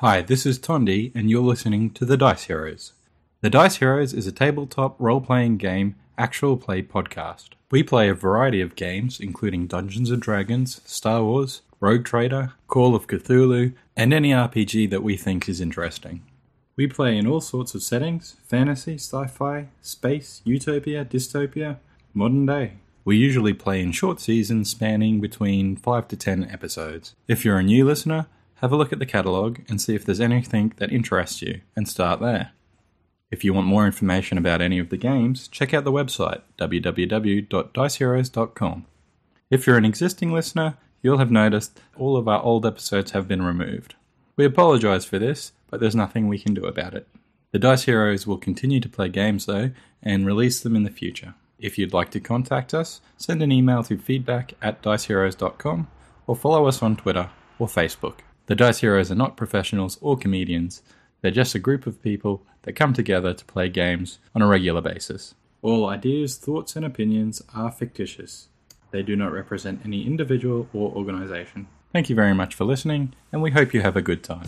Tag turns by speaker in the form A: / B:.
A: Hi, this is Tondi, and you're listening to The Dice Heroes. The Dice Heroes is a tabletop role playing game actual play podcast. We play a variety of games, including Dungeons and Dragons, Star Wars, Rogue Trader, Call of Cthulhu, and any RPG that we think is interesting. We play in all sorts of settings fantasy, sci fi, space, utopia, dystopia, modern day. We usually play in short seasons spanning between 5 to 10 episodes. If you're a new listener, have a look at the catalogue and see if there's anything that interests you, and start there. If you want more information about any of the games, check out the website www.diceheroes.com. If you're an existing listener, you'll have noticed all of our old episodes have been removed. We apologise for this, but there's nothing we can do about it. The Dice Heroes will continue to play games though and release them in the future. If you'd like to contact us, send an email to feedback at diceheroes.com or follow us on Twitter or Facebook. The Dice Heroes are not professionals or comedians, they're just a group of people that come together to play games on a regular basis. All ideas, thoughts, and opinions are fictitious. They do not represent any individual or organization. Thank you very much for listening, and we hope you have a good time.